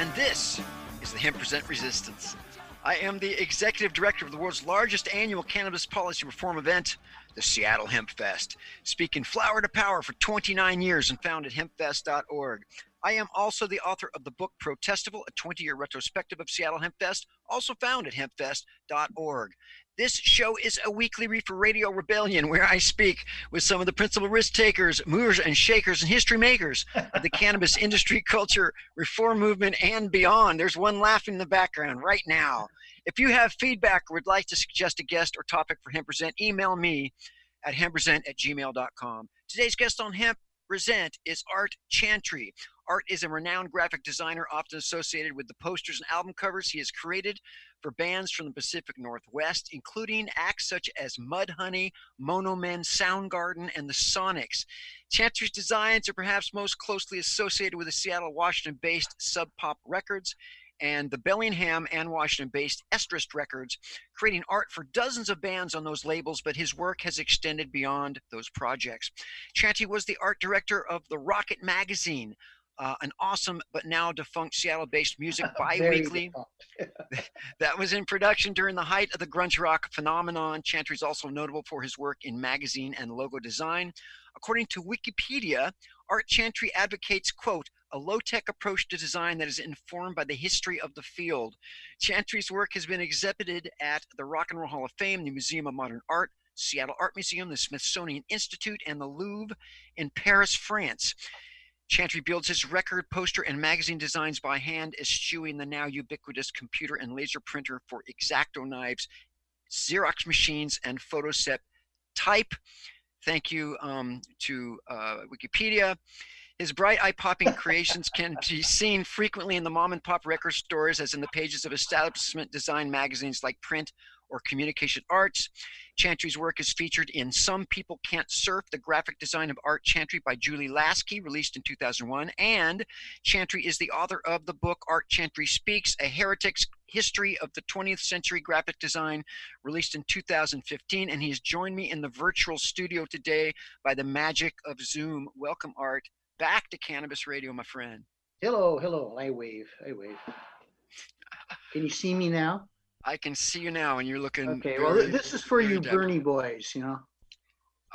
And this is the Hemp Present Resistance. I am the executive director of the world's largest annual cannabis policy reform event, the Seattle Hemp Fest, speaking flower to power for 29 years and founded hempfest.org. I am also the author of the book Protestival, a 20 year retrospective of Seattle Hemp Fest, also found at hempfest.org. This show is a weekly reefer radio rebellion where I speak with some of the principal risk takers, movers and shakers, and history makers of the cannabis industry, culture, reform movement, and beyond. There's one laughing in the background right now. If you have feedback or would like to suggest a guest or topic for Hemp Present, email me at hempresent at gmail.com. Today's guest on Hemp Present is Art Chantry. Art is a renowned graphic designer, often associated with the posters and album covers he has created for bands from the Pacific Northwest, including acts such as Mudhoney, Mono Men, Soundgarden, and the Sonics. Chantry's designs are perhaps most closely associated with the Seattle, Washington based Sub Pop Records and the Bellingham and Washington based Estrus Records, creating art for dozens of bands on those labels, but his work has extended beyond those projects. Chantry was the art director of the Rocket Magazine. Uh, an awesome but now defunct Seattle based music bi weekly that was in production during the height of the grunge rock phenomenon. Chantry is also notable for his work in magazine and logo design. According to Wikipedia, Art Chantry advocates, quote, a low-tech approach to design that is informed by the history of the field. Chantry's work has been exhibited at the Rock and Roll Hall of Fame, the Museum of Modern Art, Seattle Art Museum, the Smithsonian Institute, and the Louvre in Paris, France. Chantry builds his record, poster, and magazine designs by hand, eschewing the now ubiquitous computer and laser printer for X-Acto knives, Xerox machines, and Photoset type. Thank you um, to uh, Wikipedia. His bright eye popping creations can be seen frequently in the mom and pop record stores, as in the pages of establishment design magazines like Print or Communication Arts. Chantry's work is featured in Some People Can't Surf, the graphic design of Art Chantry by Julie Lasky, released in 2001. And Chantry is the author of the book Art Chantry Speaks, a heretic's history of the 20th century graphic design, released in 2015. And he has joined me in the virtual studio today by the magic of Zoom. Welcome, Art back to cannabis radio, my friend. Hello, hello. I wave. I wave. Can you see me now? I can see you now, and you're looking. Okay. Well, this is for you. Bernie boys. You know.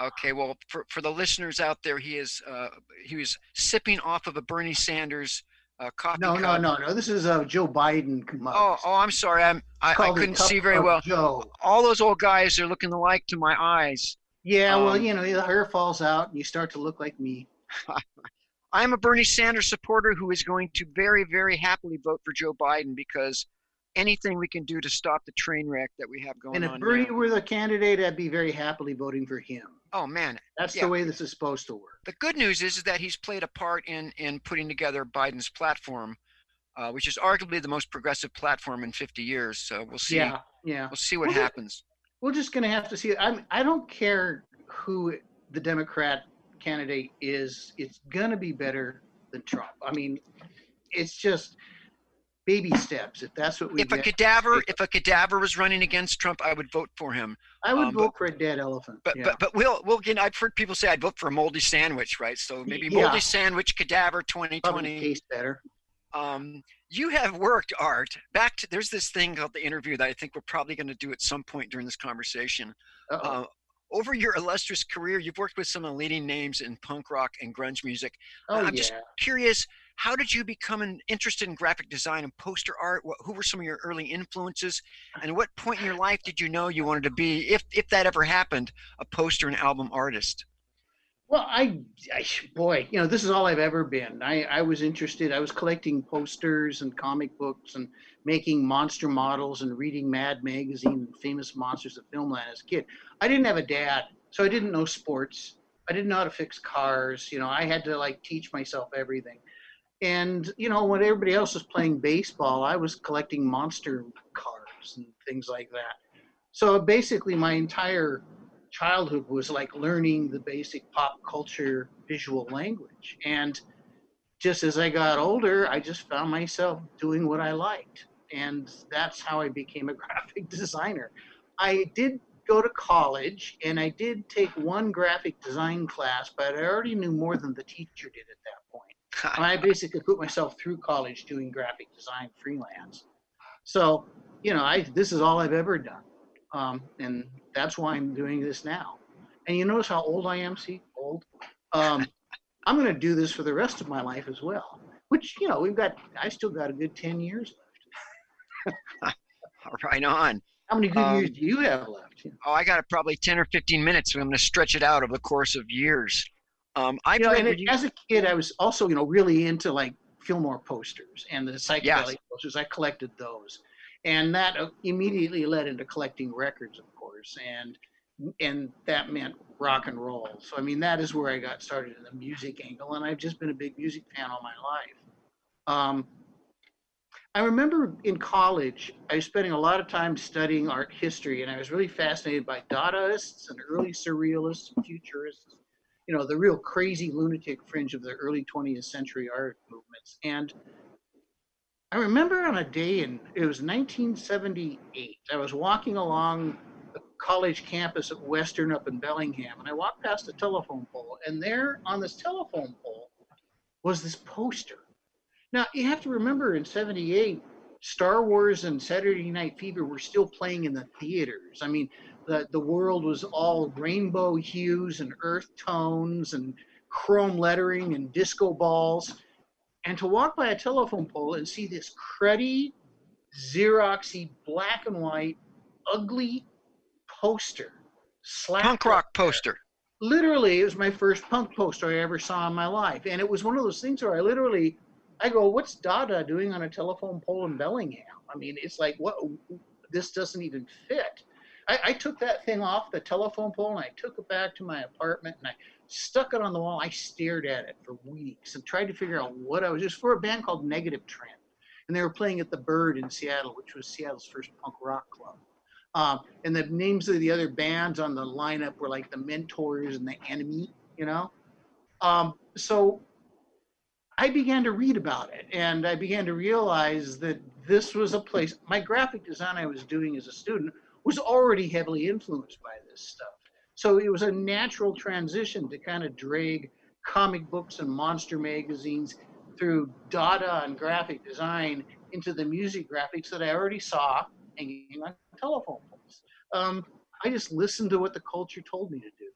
Okay. Well, for, for the listeners out there, he is uh, he was sipping off of a Bernie Sanders uh, coffee. No, cup. no, no, no. This is a Joe Biden mug. Oh, oh, I'm sorry. I'm I, I couldn't see very well. Joe. All those old guys are looking alike to my eyes. Yeah. well, um, you know, the hair falls out, and you start to look like me. I'm a Bernie Sanders supporter who is going to very, very happily vote for Joe Biden because anything we can do to stop the train wreck that we have going And if on. Bernie now. were the candidate, I'd be very happily voting for him. oh man, That's Yeah. the way this is supposed to work. the good news is, is that he's played a part in in putting together Biden's platform. uh, which is arguably the most progressive platform in 50 years. So we'll see. Yeah, yeah. We'll see what Well, happens. We're just going to have to see. I'm, I don't care who the Democrat candidate is. It's going to be better than Trump. I mean, it's just baby steps. If that's what we If a cadaver, if a cadaver was running against Trump, I would vote for him. I would um, vote for a dead elephant. But yeah. but but we'll we'll again. I've heard people say I'd vote for a moldy sandwich, right? So maybe Yeah. moldy sandwich, cadaver, probably 2020. taste better. Um, you have worked art back to. There's this thing called the interview that I think we're probably going to do at some point during this conversation. Uh, over your illustrious career, you've worked with some of the leading names in punk rock and grunge music. oh I'm yeah. just curious, how did you become an, interested in graphic design and poster art? What, who were some of your early influences? And what point in your life did you know you wanted to be, if if that ever happened, a poster and album artist? Well, I, I, boy, you know, this is all I've ever been. I, I was interested. I was collecting posters and comic books and making monster models and reading Mad Magazine and famous monsters of filmland as a kid. I didn't have a dad, so I didn't know sports. I didn't know how to fix cars. You know, I had to like teach myself everything. And you know, when everybody else was playing baseball, I was collecting monster cars and things like that. So basically, my entire childhood was like learning the basic pop culture visual language. And just as I got older, I just found myself doing what I liked. And that's how I became a graphic designer. I did go to college and I did take one graphic design class, but I already knew more than the teacher did at that. And I basically put myself through college doing graphic design freelance. So, you know, I this is all I've ever done. Um, and that's why I'm doing this now. And you notice how old I am, see? Old. Um, I'm going to do this for the rest of my life as well, which, you know, we've got, I still got a good 10 years left. right on. How many good Um, years do you have left? Oh, I got probably 10 or 15 minutes, so I'm going to stretch it out over the course of years. Um, I've You know, and you- as a kid, I was also, you know, really into like Fillmore posters and the psychedelic posters. I collected those, and that uh, immediately led into collecting records, of course, and and that meant rock and roll. So I mean, that is where I got started in the music angle, and I've just been a big music fan all my life. Um, I remember in college, I was spending a lot of time studying art history, and I was really fascinated by Dadaists and early surrealists and futurists you know, the real crazy lunatic fringe of the early 20th century art movements. And I remember on a day in, it was 1978, I was walking along the college campus at Western up in Bellingham, and I walked past a telephone pole, and there on this telephone pole was this poster. Now, you have to remember in 78, Star Wars and Saturday Night Fever were still playing in the theaters. I mean, the, the world was all rainbow hues and earth tones and chrome lettering and disco balls. And to walk by a telephone pole and see this cruddy, Xeroxy, black and white, ugly poster. punk rock there. poster. Literally, it was my first punk poster I ever saw in my life. And it was one of those things where I literally, I go, what's Dada doing on a telephone pole in Bellingham? I mean, it's like, what? This doesn't even fit. I, I took that thing off the telephone pole and I took it back to my apartment and I stuck it on the wall. I stared at it for weeks and tried to figure out what I was just for a band called Negative Trend. And they were playing at the Bird in Seattle, which was Seattle's first punk rock club. Um, and the names of the other bands on the lineup were like the Mentors and the Enemy, you know? Um, so I began to read about it and I began to realize that this was a place, my graphic design I was doing as a student was already heavily influenced by this stuff. So it was a natural transition to kind of drag comic books and monster magazines through Dada and graphic design into the music graphics that I already saw hanging on telephone poles. Um, I just listened to what the culture told me to do.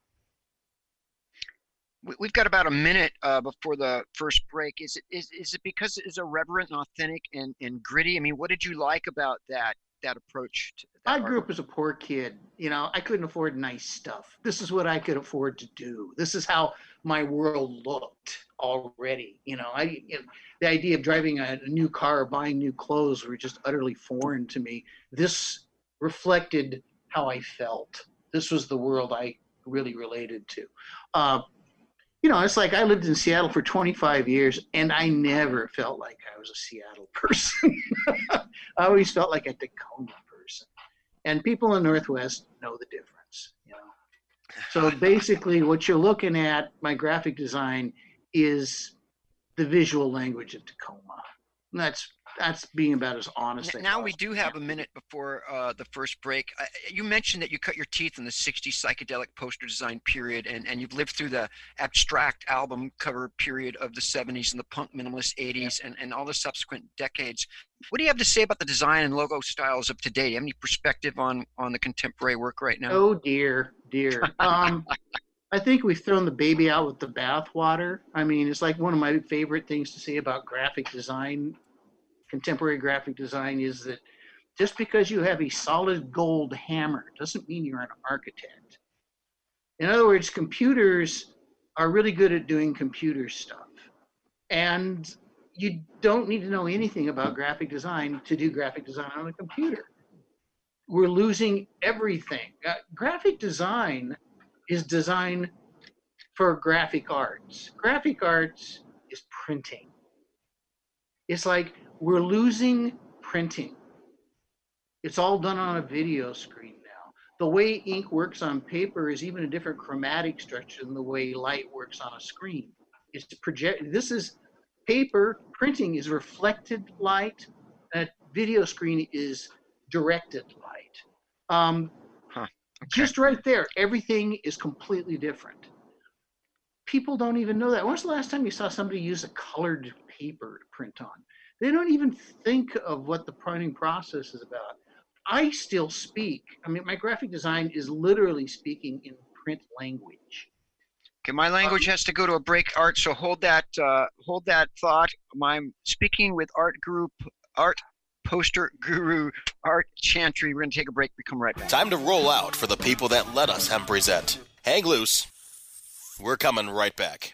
We- We've got about a minute uh, before the first break. Is it is, is it because it's irreverent and authentic and, and gritty? I mean, what did you like about that that approach? To I grew up as a poor kid. You know, I couldn't afford nice stuff. This is what I could afford to do. This is how my world looked already. You know, I you know, the idea of driving a, new car, or buying new clothes were just utterly foreign to me. This reflected how I felt. This was the world I really related to. Uh, you know, it's like I lived in Seattle for 25 years and I never felt like I was a Seattle person. I always felt like a Tacoma. And people in Northwest know the difference, you know. So basically, what you're looking at, my graphic design, is the visual language of Tacoma. And that's that's being about as honest. Now we do have a minute before uh, the first break. Uh, you mentioned that you cut your teeth in the '60s psychedelic poster design period, and, and you've lived through the abstract album cover period of the '70s and the punk minimalist '80s, and, and all the subsequent decades. What do you have to say about the design and logo styles of today? Do you have any perspective on on the contemporary work right now? Oh dear, dear. Um, I think we've thrown the baby out with the bathwater. I mean, it's like one of my favorite things to say about graphic design contemporary graphic design is that just because you have a solid gold hammer doesn't mean you're an architect. In other words, computers are really good at doing computer stuff. And you don't need to know anything about graphic design to do graphic design on a computer. We're losing everything. Uh, graphic design is design for graphic arts. Graphic arts is printing. It's like we're losing printing. It's all done on a video screen now. The way ink works on paper is even a different chromatic structure than the way light works on a screen. It's project. This is paper printing is reflected light. A video screen is directed light. Um, huh. okay. Just right there, everything is completely different. People don't even know that. When's the last time you saw somebody use a colored paper to print on? They don't even think of what the printing process is about. I still speak. I mean, my graphic design is literally speaking in print language. Okay, my language um, has to go to a break, Art. So hold that, uh, hold that thought. I'm speaking with art group, art poster guru, Art Chantry. We're gonna take a break. We come right back. Time to roll out for the people that let us hemp present. Hang loose. We're coming right back.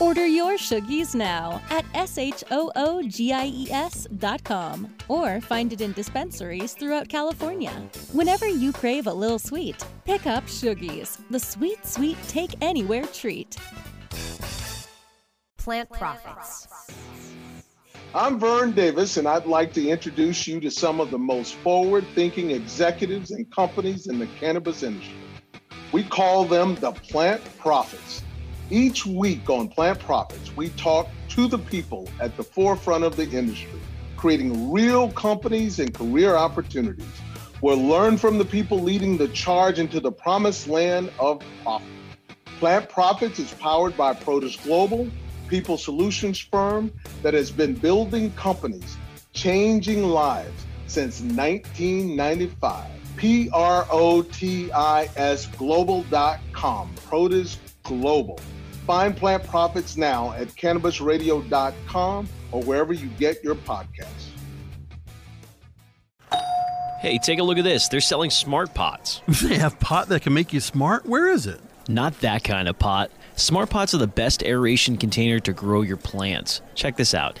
Order your Shoogies now at S-H-O-O-G-I-E-S.com or find it in dispensaries throughout California. Whenever you crave a little sweet, pick up Shoogies, the sweet, sweet take anywhere treat. Plant Profits. I'm Vern Davis, and I'd like to introduce you to some of the most forward thinking executives and companies in the cannabis industry. We call them the Plant Profits. Each week on Plant Profits, we talk to the people at the forefront of the industry, creating real companies and career opportunities. We'll learn from the people leading the charge into the promised land of profit. Plant Profits is powered by Protis Global, people solutions firm that has been building companies, changing lives since 1995. P R O T I S global.com. Protis Global. Find Plant Profits now at cannabisradio.com or wherever you get your podcasts. Hey, take a look at this. They're selling smart pots. They have pot that can make you smart? Where is it? Not that kind of pot. Smart pots are the best aeration container to grow your plants. Check this out.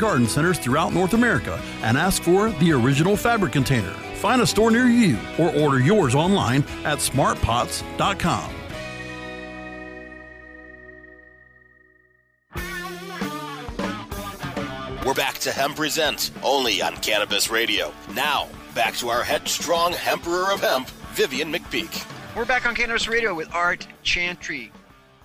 garden centers throughout North America and ask for the original fabric container. Find a store near you or order yours online at smartpots.com. We're back to Hemp Present, only on Cannabis Radio. Now, back to our headstrong Emperor of Hemp, Vivian McPeak. We're back on Cannabis Radio with Art Chantry.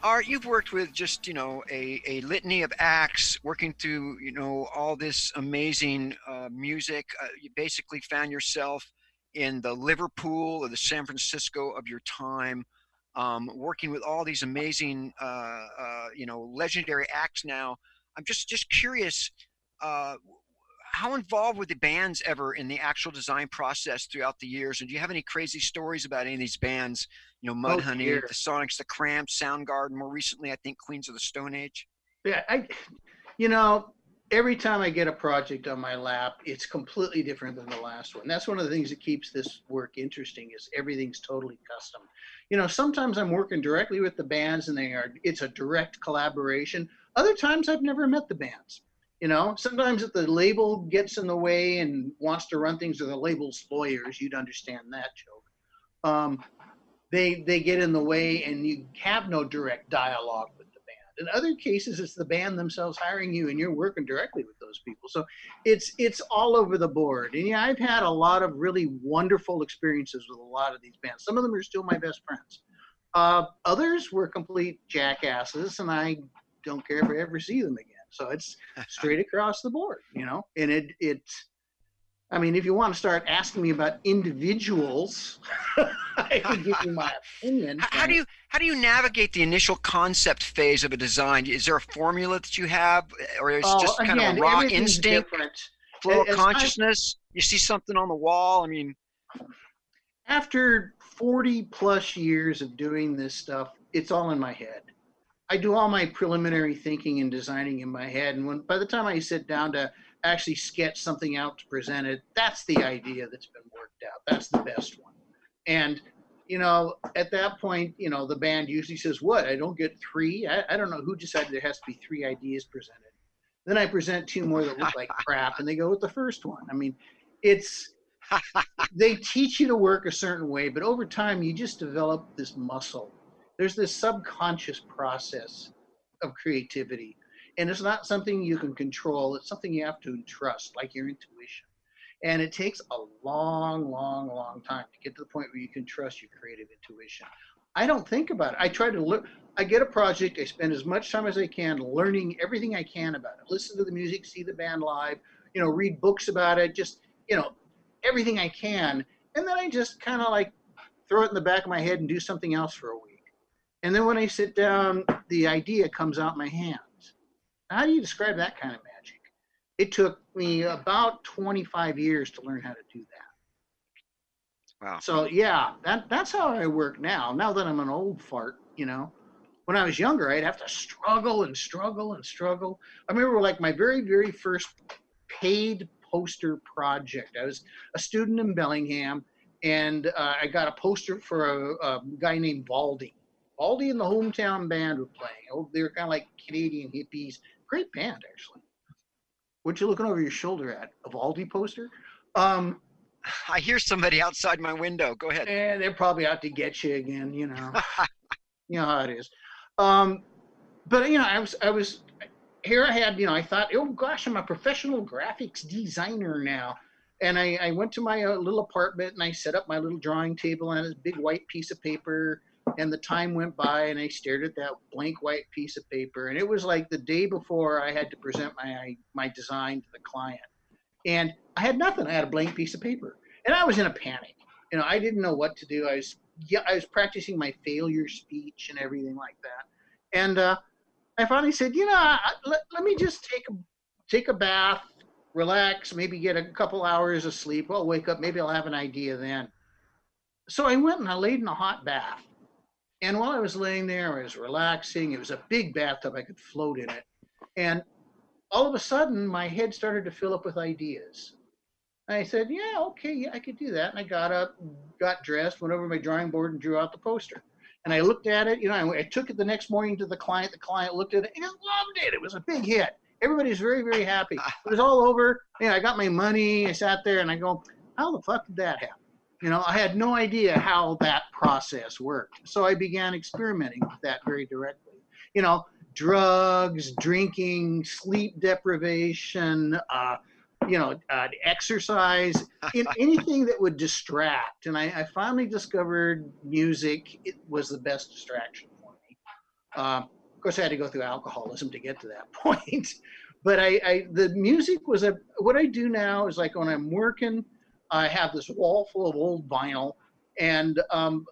Art, you've worked with just you know a, a litany of acts, working through you know all this amazing uh, music. Uh, you basically found yourself in the Liverpool or the San Francisco of your time, um, working with all these amazing, uh, uh, you know, legendary acts now. I'm just just curious, uh, how involved were the bands ever in the actual design process throughout the years? And do you have any crazy stories about any of these bands? You know, Oh, Mudhoney, dear. the Sonics, the Cramps, Soundgarden. More recently, I think Queens of the Stone Age. Yeah, I, you know, every time I get a project on my lap, it's completely different than the last one. That's one of the things that keeps this work interesting is everything's totally custom. You know, sometimes I'm working directly with the bands and they are it's a direct collaboration. Other times I've never met the bands. You know, sometimes if the label gets in the way and wants to run things or the label's lawyers, you'd understand that joke. Um, they they get in the way and you have no direct dialogue with the band. In other cases, it's the band themselves hiring you and you're working directly with those people. So it's it's all over the board. And yeah, I've had a lot of really wonderful experiences with a lot of these bands. Some of them are still my best friends. Uh, others were complete jackasses, and I don't care if I ever see them again. So it's straight across the board, you know. And it it, I mean, if you want to start asking me about individuals, I can give you my opinion. How, how do you how do you navigate the initial concept phase of a design? Is there a formula that you have, or is it Oh, just kind again, of a raw instinct, different. flow of As I- consciousness? You see something on the wall. I mean, after 40 plus years of doing this stuff, it's all in my head. I do all my preliminary thinking and designing in my head. And when by the time I sit down to actually sketch something out to present it, that's the idea that's been worked out. That's the best one. And, you know, at that point, you know, the band usually says, What? I don't get three? I, I don't know who decided there has to be three ideas presented. Then I present two more that look like crap, and they go with the first one. I mean, it's they teach you to work a certain way, but over time you just develop this muscle. There's this subconscious process of creativity, and it's not something you can control. It's something you have to trust, like your intuition. And it takes a long, long, long time to get to the point where you can trust your creative intuition. I don't think about it. I try to look. I get a project. I spend as much time as I can learning everything I can about it. Listen to the music, see the band live. You know, read books about it. Just you know, everything I can, and then I just kind of like throw it in the back of my head and do something else for a week. And then when I sit down, the idea comes out my hands. How do you describe that kind of magic? It took me about 25 years to learn how to do that. wow. So yeah, that that's how I work now. Now that I'm an old fart, you know. When I was younger, I'd have to struggle and struggle and struggle. I remember like my very very first paid poster project. I was a student in Bellingham, and uh, I got a poster for a, a guy named Valdy. Valdy and the hometown band were playing. Oh, they were kind of like Canadian hippies. Great band, actually. What you looking over your shoulder at? A Valdy poster? Um, I hear somebody outside my window. Go ahead. and they're probably out to get you again, you know. you know how it is. Um, but you know, I was I was here. I had you know, I thought, oh gosh, I'm a professional graphics designer now. And I, I went to my uh, little apartment and I set up my little drawing table on this big white piece of paper. And the time went by and I stared at that blank white piece of paper. And it was like the day before I had to present my my design to the client. And I had nothing. I had a blank piece of paper. And I was in a panic. You know, I didn't know what to do. I was yeah, I was practicing my failure speech and everything like that. And uh, I finally said, you know, I, let, let me just take a take a bath, relax, maybe get a couple hours of sleep. I'll wake up, maybe I'll have an idea then. So I went and I laid in a hot bath. And while I was laying there, I was relaxing. It was a big bathtub, I could float in it. And all of a sudden, my head started to fill up with ideas. I said, yeah, okay, yeah, I could do that. And I got up, got dressed, went over my drawing board and drew out the poster. And I looked at it, you know, I, I took it the next morning to the client. The client looked at it and loved it. It was a big hit. Everybody was very, very happy. It was all over. You know, I got my money. I sat there and I go, how the fuck did that happen? You know, I had no idea how that process worked. So I began experimenting with that very directly. You know, drugs, drinking, sleep deprivation, uh, you know, uh, exercise, in, anything that would distract. And I, I finally discovered music it was the best distraction for me. Uh, of course, I had to go through alcoholism to get to that point. But I, I, the music was a. What I do now is like when I'm working, I have this wall full of old vinyl, and um,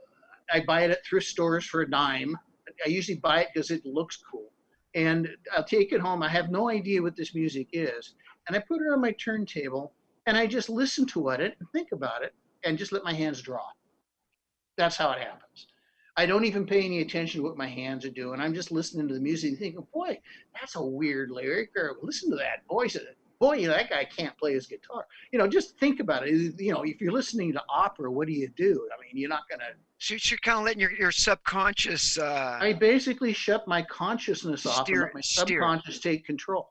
I buy it at thrift stores for a dime. I usually buy it because it looks cool. And I'll take it home. I have no idea what this music is. And I put it on my turntable and I just listen to it and think about it and just let my hands draw. That's how it happens. I don't even pay any attention to what my hands are doing. I'm just listening to the music and thinking, boy, that's a weird lyric, or listen to that voice boy, that guy can't play his guitar. You know, just think about it. You know, if you're listening to opera, what do you do? I mean, you're not going to. So you're kind of letting your, your subconscious. Uh, I basically shut my consciousness off steer, and let my subconscious steer. take control.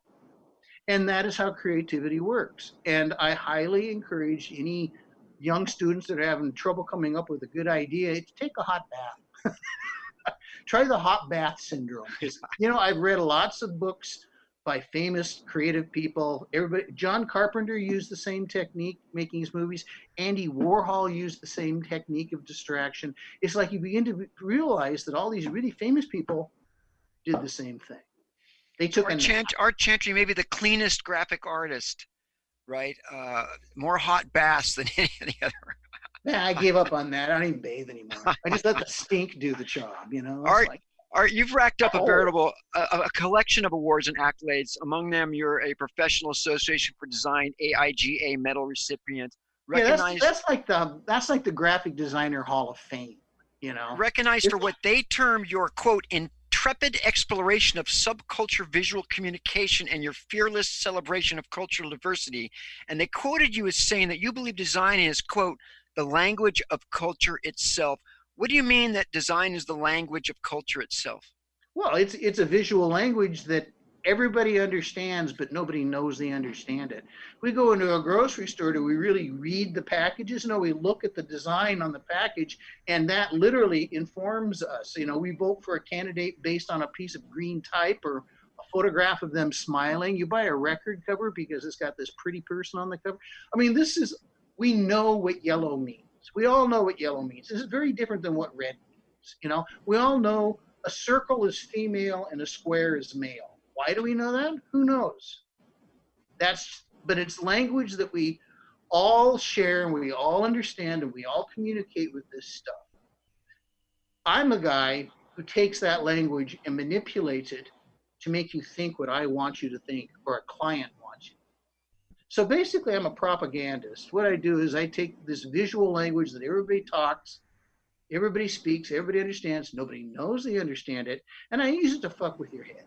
And that is how creativity works. And I highly encourage any young students that are having trouble coming up with a good idea to take a hot bath. Try the hot bath syndrome. You know, I've read lots of books by famous creative people. Everybody, John Carpenter used the same technique making his movies. Andy Warhol used the same technique of distraction. It's like you begin to realize that all these really famous people did the same thing. They took Art, Chant- Art Chantry, maybe the cleanest graphic artist, right? Uh, more hot baths than any, of the other. Yeah, I gave up on that. I don't even bathe anymore. I just let the stink do the job, you know. Art, like, Art, you've racked up a oh. veritable a, a, collection of awards and accolades. Among them, you're a Professional Association for Design AIGA medal recipient. Yeah, that's, that's like the that's like the Graphic Designer Hall of Fame. You know, recognized for what they term your quote intrepid exploration of subculture visual communication and your fearless celebration of cultural diversity. And they quoted you as saying that you believe design is quote the language of culture itself what do you mean that design is the language of culture itself? Well, it's it's a visual language that everybody understands, but nobody knows they understand it. We go into a grocery store, do we really read the packages? No, we look at the design on the package, and that literally informs us. You know, we vote for a candidate based on a piece of green type or a photograph of them smiling. You buy a record cover because it's got this pretty person on the cover. I mean, this is, we know what yellow means. We all know what yellow means. This is very different than what red means. You know, we all know a circle is female and a square is male. Why do we know that? Who knows? That's but it's language that we all share and we all understand and we all communicate with this stuff. I'm a guy who takes that language and manipulates it to make you think what I want you to think or a client. So basically, I'm a propagandist. What I do is I take this visual language that everybody talks, everybody speaks, everybody understands, nobody knows they understand it, and I use it to fuck with your head.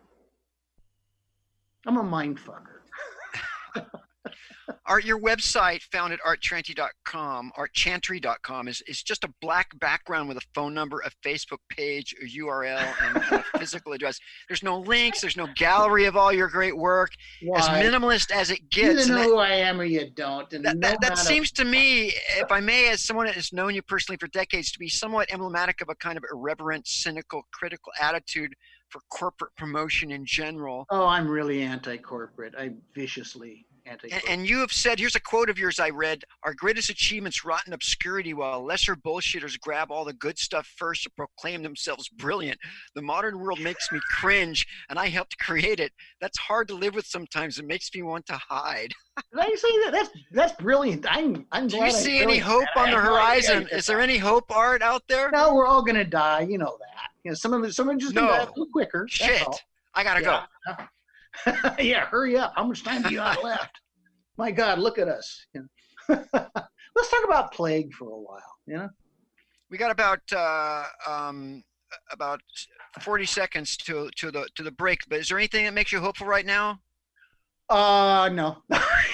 I'm a mind fucker. Art, your website found at artchantry.com, artchantry.com is, is just a black background with a phone number, a Facebook page, a URL, and a physical address. There's no links, there's no gallery of all your great work. Why? As minimalist as it gets. You know that, who I am or you don't. And that, that, that seems to me, if I may, as someone that has known you personally for decades, to be somewhat emblematic of a kind of irreverent, cynical, critical attitude for corporate promotion in general. Oh, I'm really anti-corporate. I viciously and, and, you have said, here's a quote of yours I read Our greatest achievements rot in obscurity while lesser bullshitters grab all the good stuff first and proclaim themselves brilliant. The modern world makes me cringe, and I helped create it. That's hard to live with sometimes. It makes me want to hide. Did I say that? That's, that's brilliant. I'm, I'm Do you see any hope on the horizon? Is there any hope, Art, out there? No, we're all going to die. You know that. You know, some of them, some of just no. die quicker. Shit. I got to yeah. go. yeah, hurry up. How much time do you have left? My God, look at us. Let's talk about plague for a while. You know, we got about uh, um, about forty seconds to to the to the break. But is there anything that makes you hopeful right now? Uh, no.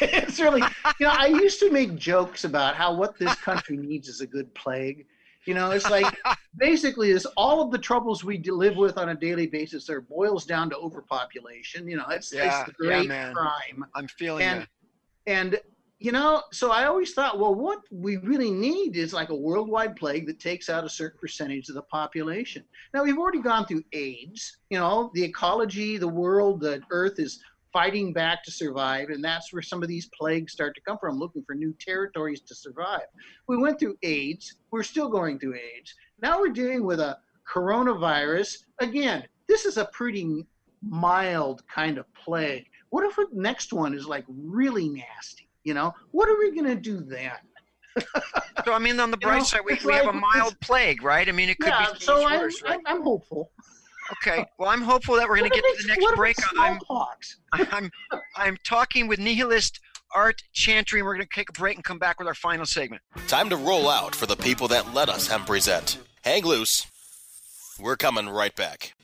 it's really, you know, I used to make jokes about how what this country needs is a good plague. You know, it's like basically is all of the troubles we live with on a daily basis are boils down to overpopulation. You know, it's, yeah, it's the great yeah, crime. I'm feeling and, And you know, so I always thought, well, what we really need is like a worldwide plague that takes out a certain percentage of the population. Now we've already gone through AIDS. You know, the ecology, the world, the Earth is fighting back to survive. And that's where some of these plagues start to come from, looking for new territories to survive. We went through AIDS. We're still going through AIDS. Now we're dealing with a coronavirus. Again, this is a pretty mild kind of plague. What if the next one is like really nasty? You know, what are we going to do then? so I mean, on the bright you know, side, we, we like, have a mild plague, right? I mean, it could yeah, be so I'm, worse, right? I'm, I'm hopeful. Okay. Well, I'm hopeful that we're going to get to the next break. I'm, I'm, I'm talking with nihilist Art Chantry. And we're going to take a break and come back with our final segment. Time to roll out for the people that let us hemp present. Hang loose. We're coming right back.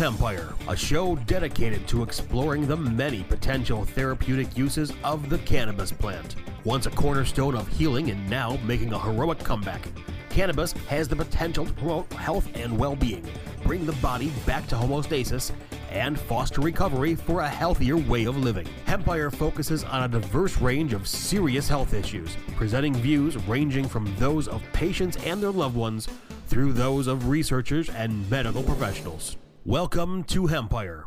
Empire, a show dedicated to exploring the many potential therapeutic uses of the cannabis plant. Once a cornerstone of healing and now making a heroic comeback, cannabis has the potential to promote health and well being, bring the body back to homeostasis, and foster recovery for a healthier way of living. Empire focuses on a diverse range of serious health issues, presenting views ranging from those of patients and their loved ones through those of researchers and medical professionals. Welcome to Empire.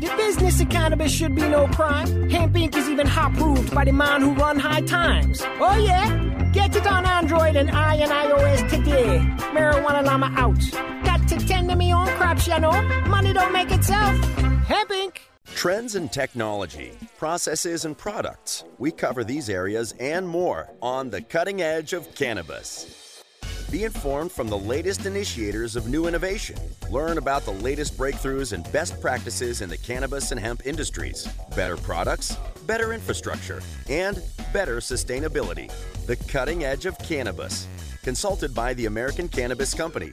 The business of cannabis should be no crime. Hemp Inc. is even hot proved by the man who run high times. Oh yeah? Get it on Android and I and iOS today. Marijuana Llama out. Got to tend to me own crops, you know. Money don't make itself. Hemp Inc. Trends in technology, processes, and products. We cover these areas and more on the cutting edge of cannabis. Be informed from the latest initiators of new innovation. Learn about the latest breakthroughs and best practices in the cannabis and hemp industries. Better products, better infrastructure, and better sustainability. The cutting edge of cannabis. Consulted by the American Cannabis Company.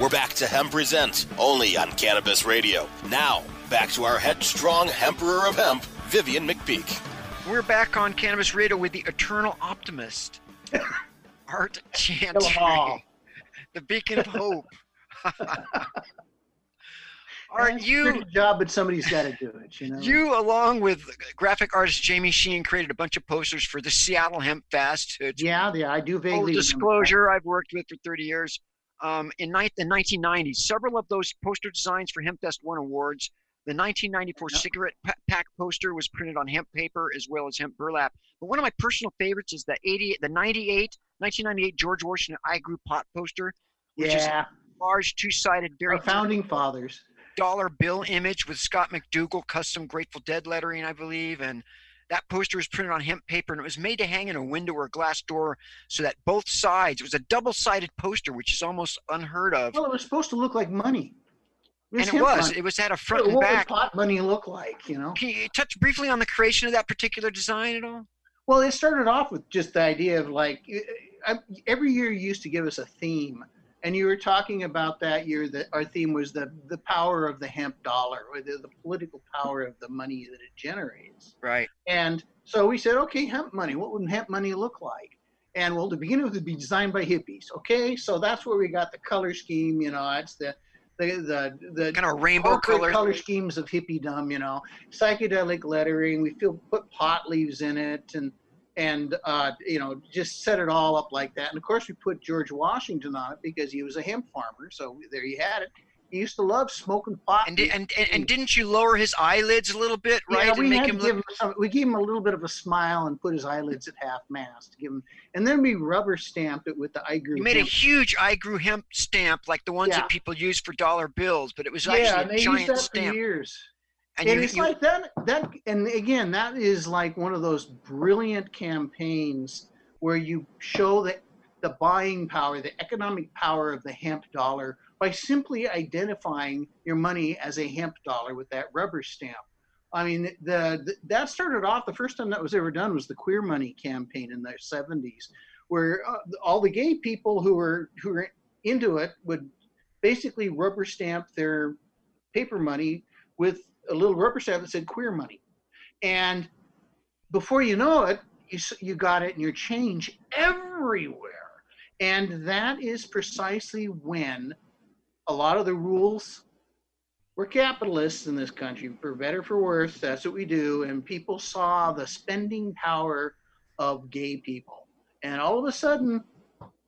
We're back to Hemp Present, only on Cannabis Radio. Now, back to our headstrong Emperor of Hemp, Vivian McPeak. We're back on Cannabis Radio with the Eternal Optimist, Art Chantry, the Beacon of Hope. Art, you good job, but somebody's got to do it. You know. You, along with graphic artist Jamie Sheehan, created a bunch of posters for the Seattle Hemp Fest. Yeah, yeah, I do vaguely. Full disclosure: I've worked with for 30 years. Um, in ni- the 1990s, several of those poster designs for HempFest won awards. The 1994 yep. cigarette pack poster was printed on hemp paper as well as hemp burlap. But one of my personal favorites is the 80, the 98, 1998 George Washington I grew pot poster, which yeah. is large, two-sided, very Our founding fathers dollar bill image with Scott McDougal custom Grateful Dead lettering, I believe, and that poster was printed on hemp paper and it was made to hang in a window or a glass door so that both sides, it was a double sided poster, which is almost unheard of. Well, it was supposed to look like money. And it was. Money. It was had a front what and back. What pot money look like? You know. Can you touch briefly on the creation of that particular design at all? Well, it started off with just the idea of like uh, every year you used to give us a theme, and you were talking about that year that our theme was the the power of the hemp dollar or the, the political power of the money that it generates. Right. And so we said, okay, hemp money. What would hemp money look like? And well, to begin with, it'd be designed by hippies. Okay, so that's where we got the color scheme. You know, it's the the the, the kind of rainbow color color schemes of hippiedom. You know, psychedelic lettering. We feel put pot leaves in it and and uh, you know just set it all up like that. And of course, we put George Washington on it because he was a hemp farmer. So there you had it. He used to love smoking pot. And, and, and, and, didn't you lower his eyelids a little bit, right? Yeah, we had to give him some, we gave him a little bit of a smile and put his eyelids at half mast to give him, and then we rubber stamped it with the I grew. You made hemp. a huge I grew hemp stamp, like the ones yeah. that people use for dollar bills, but it was actually yeah, a giant used that stamp. For years. And, and you, it's you, like that. That and again, that is like one of those brilliant campaigns where you show that the buying power, the economic power of the hemp dollar by simply identifying your money as a hemp dollar with that rubber stamp. I mean, the, the, that started off. The first time that was ever done was the Queer Money campaign in the '70s, where uh, all the gay people who were who were into it would basically rubber stamp their paper money with a little rubber stamp that said "Queer Money," and before you know it, you you got it in your change everywhere. And that is precisely when a lot of the rules we're capitalists in this country, for better for worse. That's what we do. And people saw the spending power of gay people, and all of a sudden,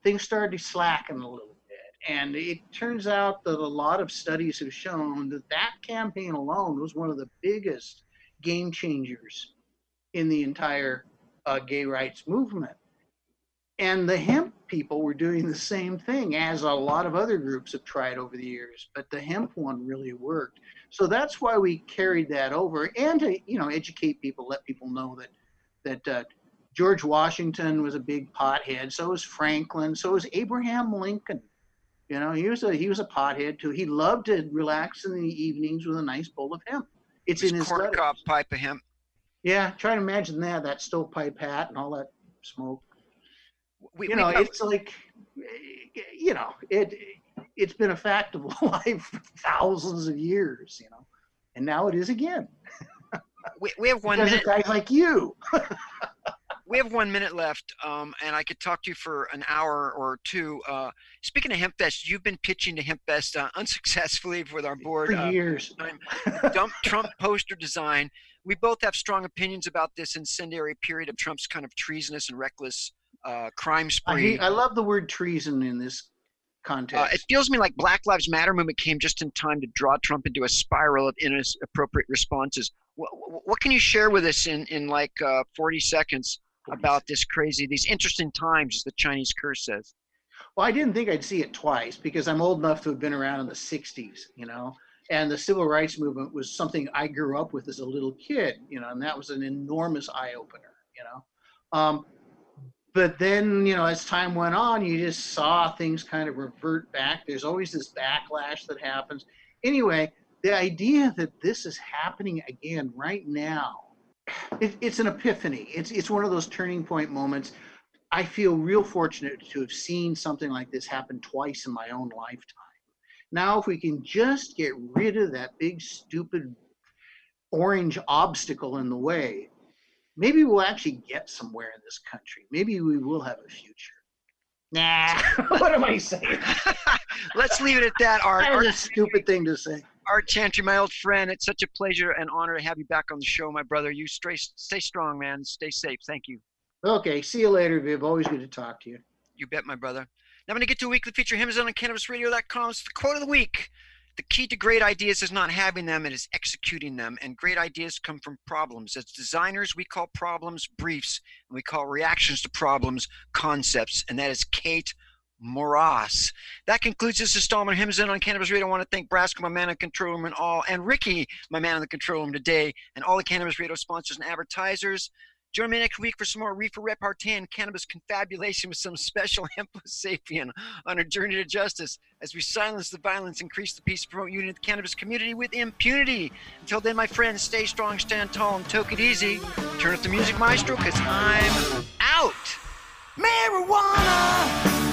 things started to slacken a little bit. And it turns out that a lot of studies have shown that that campaign alone was one of the biggest game changers in the entire uh, gay rights movement. And the hemp people were doing the same thing as a lot of other groups have tried over the years, but the hemp one really worked. So that's why we carried that over and to, you know, educate people, let people know that, that uh, George Washington was a big pothead. So was Franklin. So was Abraham Lincoln. You know, he was a he was a pothead too. He loved to relax in the evenings with a nice bowl of hemp. It's his in his corn cob pipe of hemp. Yeah, try to imagine that that stovepipe hat and all that smoke. We, you know, got- it's like, you know, it it's been a fact of life for thousands of years. You know, and now it is again. we, we have one because minute. guys like you. we have one minute left, um, and I could talk to you for an hour or two. Uh, speaking of HempFest, you've been pitching to HempFest uh, unsuccessfully with our board For uh, years. Dump Trump poster design. We both have strong opinions about this incendiary period of Trump's kind of treasonous and reckless uh, crime I, spree. hate, I love the word treason in this context. Uh, it feels to me like Black Lives Matter movement came just in time to draw Trump into a spiral of inappropriate responses. What, what can you share with us in, in like uh, 40 seconds about this crazy, these interesting times, as the Chinese curse says? Well, I didn't think I'd see it twice because I'm old enough to have been around in the 60s, you know, and the civil rights movement was something I grew up with as a little kid, you know, and that was an enormous eye opener, you know. Um, but then, you know, as time went on, you just saw things kind of revert back. There's always this backlash that happens. Anyway, the idea that this is happening again right now, it, it's an epiphany. It's it's one of those turning point moments. I feel real fortunate to have seen something like this happen twice in my own lifetime. Now, if we can just get rid of that big, stupid orange obstacle in the way, maybe we'll actually get somewhere in this country. Maybe we will have a future. Nah, what am I saying? Let's leave it at that, Art. That was Art, a stupid thing to say. Art Chantry, my old friend, it's such a pleasure and honor to have you back on the show, my brother. You stay, stay strong, man. Stay safe. Thank you. Okay, see you later, Viv. Always good to talk to you. You bet, my brother. Now I'm going to get to a weekly feature, Hymns on CannabisRadio.com. It's the quote of the week. The key to great ideas is not having them, it is executing them. And great ideas come from problems. As designers, we call problems briefs, and we call reactions to problems concepts. And that is Kate Moross. That concludes this installment of Hymns In on Cannabis Radio. I want to thank Brasco, my man in the control room, and all, and Ricky, my man in the control room today, and all the Cannabis Radio sponsors and advertisers. Join me next week for some more reefer repartee and cannabis confabulation with some special hempo sapien on a journey to justice as we silence the violence, increase the peace, promote unity in the cannabis community with impunity. Until then, my friends, stay strong, stand tall, and take it easy. Turn up the music, maestro, because I'm out. Marijuana,